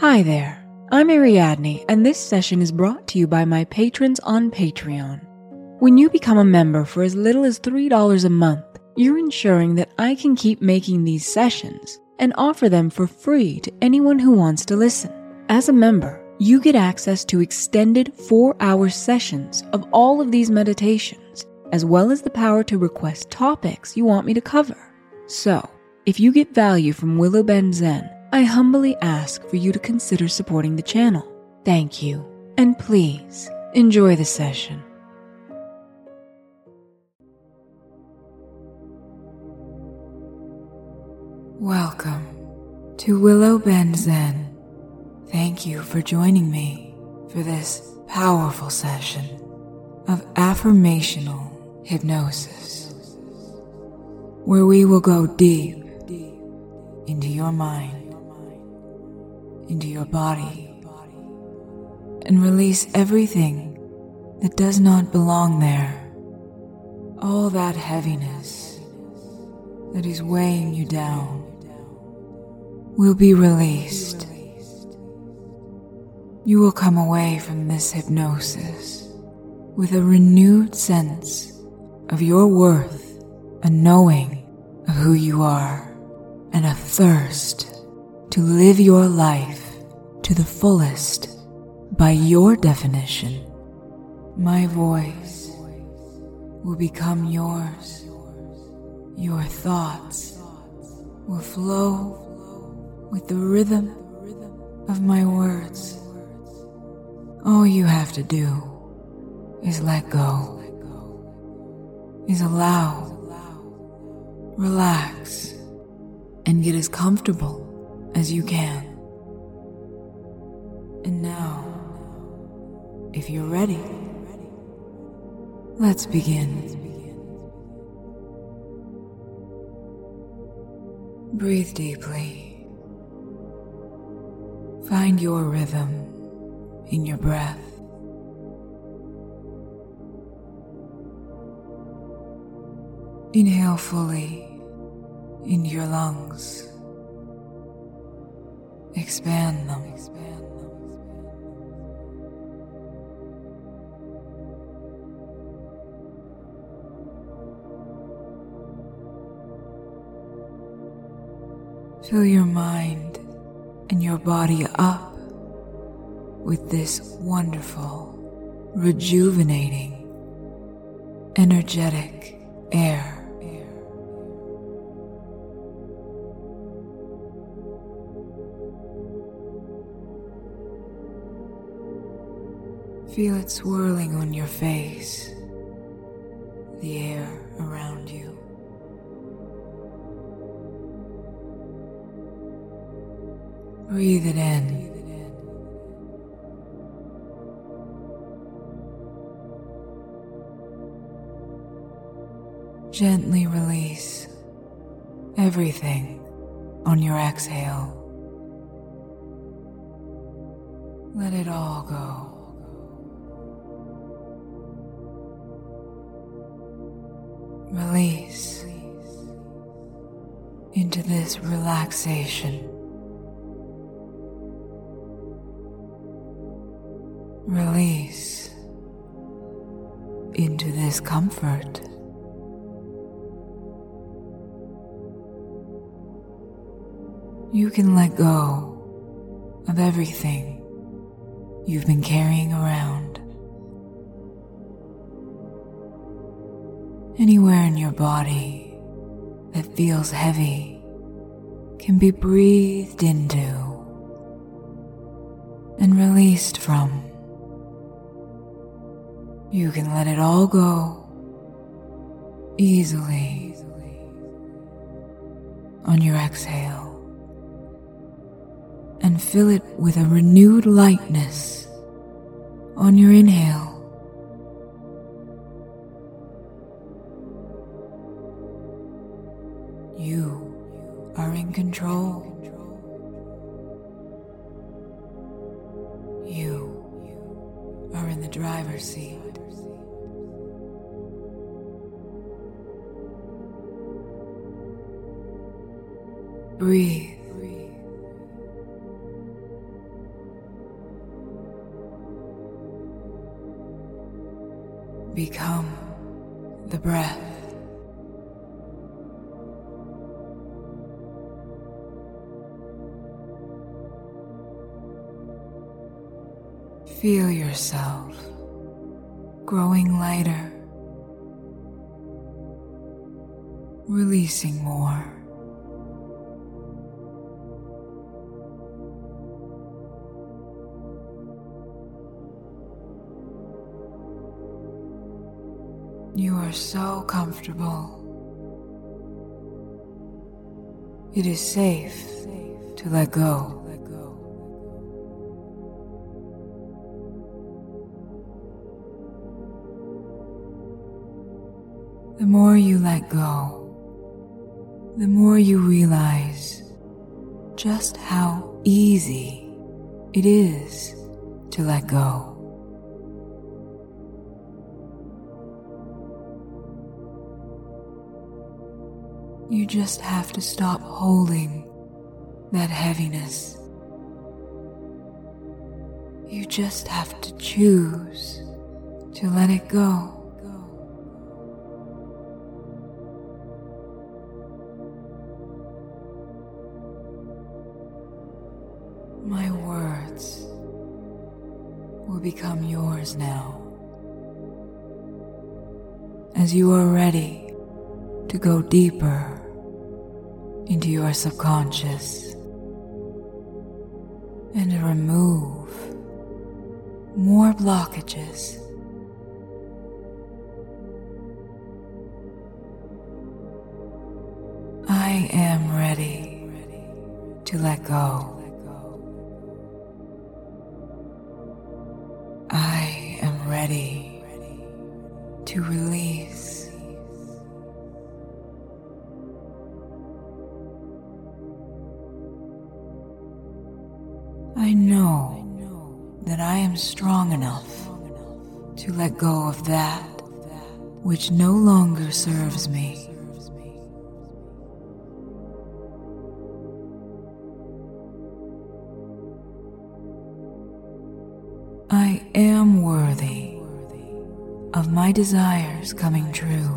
Hi there, I'm Ariadne, and this session is brought to you by my patrons on Patreon. When you become a member for as little as $3 a month, you're ensuring that I can keep making these sessions and offer them for free to anyone who wants to listen. As a member, you get access to extended four hour sessions of all of these meditations, as well as the power to request topics you want me to cover. So, if you get value from Willow Bend Zen, I humbly ask for you to consider supporting the channel. Thank you, and please enjoy the session. Welcome to Willow Bend Zen. Thank you for joining me for this powerful session of affirmational hypnosis, where we will go deep into your mind, into your body, and release everything that does not belong there. All that heaviness that is weighing you down will be released. You will come away from this hypnosis with a renewed sense of your worth, a knowing of who you are, and a thirst to live your life to the fullest by your definition. My voice will become yours. Your thoughts will flow with the rhythm of my words. All you have to do is let go, is allow, relax, and get as comfortable as you can. And now, if you're ready, let's begin. Breathe deeply. Find your rhythm in your breath. Inhale fully into your lungs. Expand them. Fill your mind and your body up with this wonderful, rejuvenating, energetic air. Feel it swirling on your face, the air around you. Breathe it in. Gently release everything on your exhale. Let it all go. Release into this relaxation. Release into this comfort. You can let go of everything you've been carrying around. Anywhere in your body that feels heavy can be breathed into and released from. You can let it all go easily on your exhale and fill it with a renewed lightness on your inhale. Feel yourself growing lighter, releasing more. You are so comfortable. It is safe to let go. The more you let go, the more you realize just how easy it is to let go. You just have to stop holding that heaviness. You just have to choose to let it go. My words will become yours now. As you are ready to go deeper into your subconscious and remove more blockages. I am ready to let go. Ready to release. I know that I am strong enough to let go of that which no longer serves me. My desires coming true.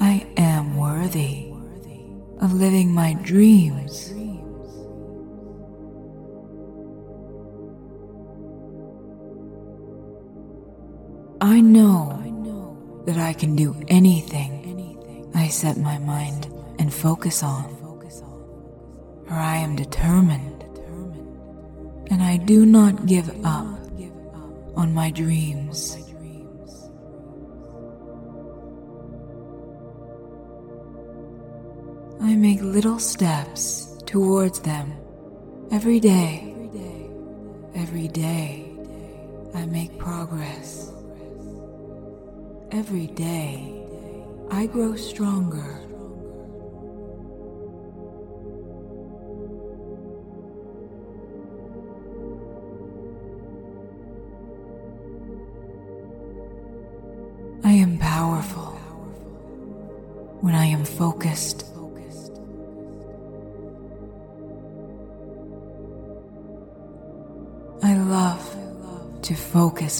I am worthy of living my dreams. I know that I can do anything I set my mind and focus on, for I am determined and I do not give up on my dreams. I make little steps towards them every day. Every day, I make progress. Every day, I grow stronger.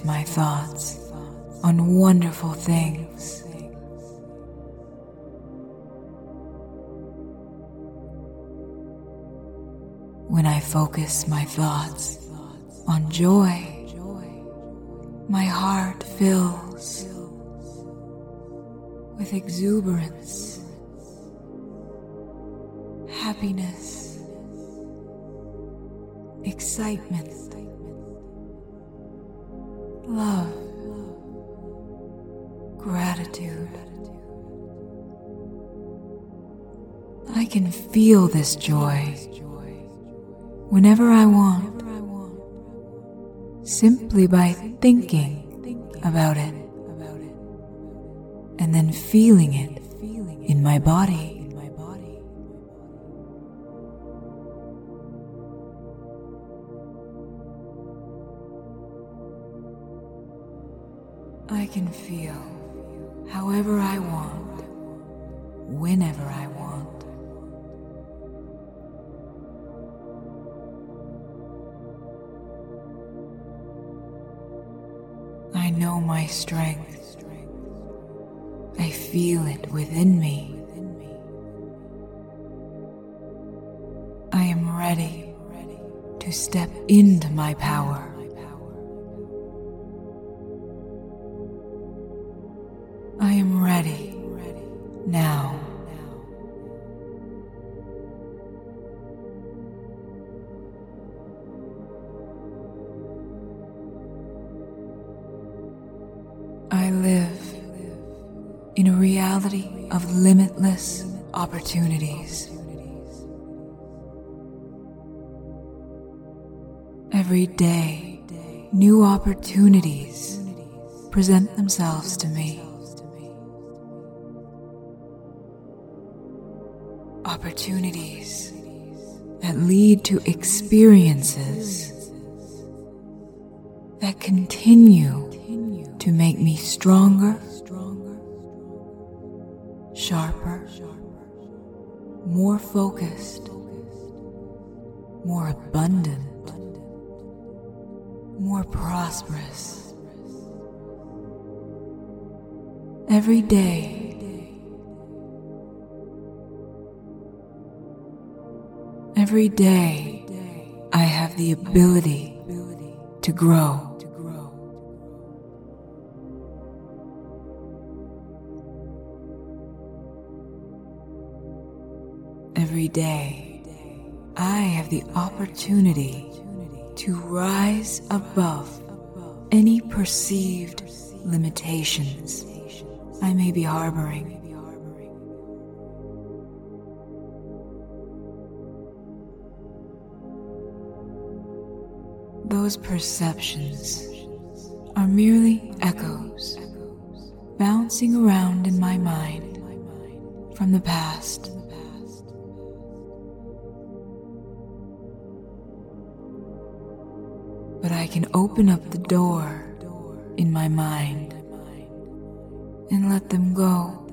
My thoughts on wonderful things. When I focus my thoughts on joy, my heart fills with exuberance, happiness, excitement, love, gratitude. I can feel this joy whenever I want, simply by thinking about it and then feeling it in my body. I can feel however I want, whenever I want. I know my strength. I feel it within me. I am ready to step into my power. Opportunities. Every day, new opportunities present themselves to me. Opportunities that lead to experiences that continue to make me stronger, sharper, more focused, more abundant, more prosperous. Every day, every day, I have the ability to grow. Every day, I have the opportunity to rise above any perceived limitations I may be harboring. Those perceptions are merely echoes bouncing around in my mind from the past. I can open up the door in my mind and let them go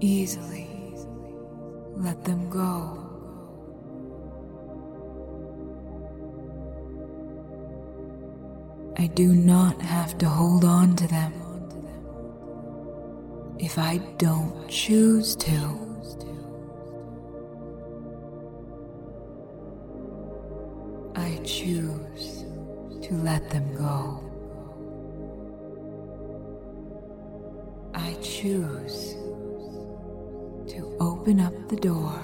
easily. Let them go. I do not have to hold on to them if I don't choose to. I choose to let them go. I choose to open up the door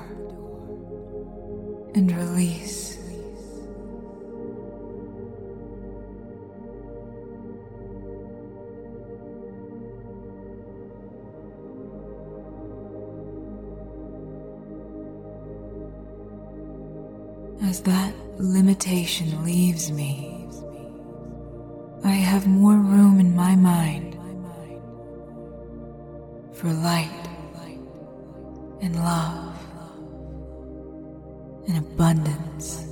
and release. As that limitation leaves me, I have more room in my mind for light and love and abundance.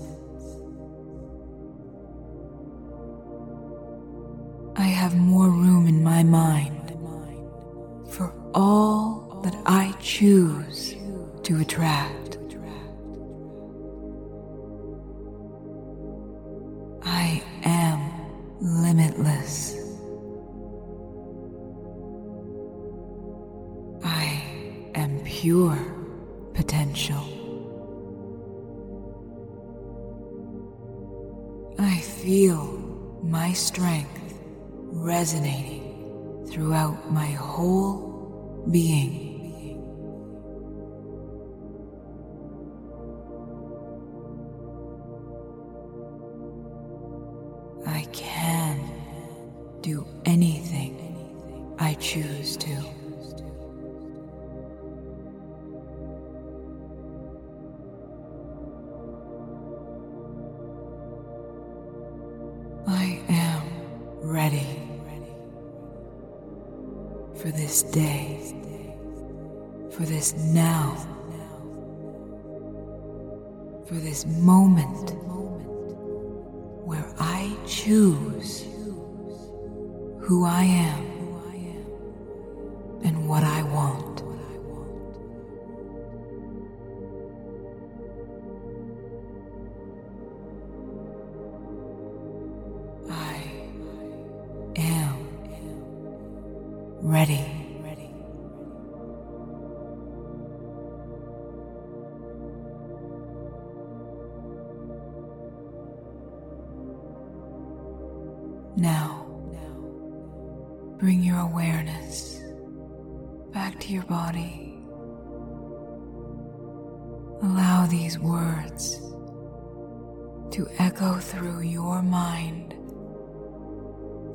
I have more room in my mind for all that I choose to attract. Feel my strength resonating throughout my whole being. For this moment where I choose who I am bring your awareness back to your body. Allow these words to echo through your mind,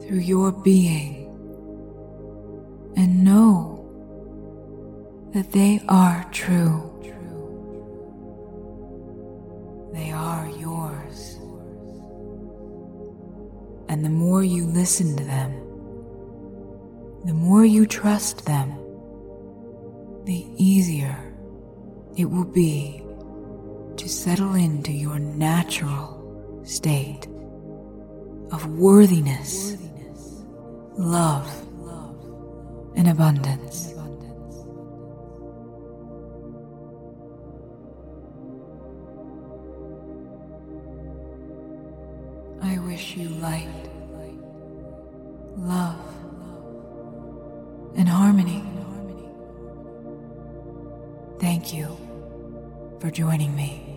through your being, and know that they are true. They are yours. And the more you listen to them, the more you trust them, the easier it will be to settle into your natural state of worthiness, love, and abundance. I wish you light, love, joining me.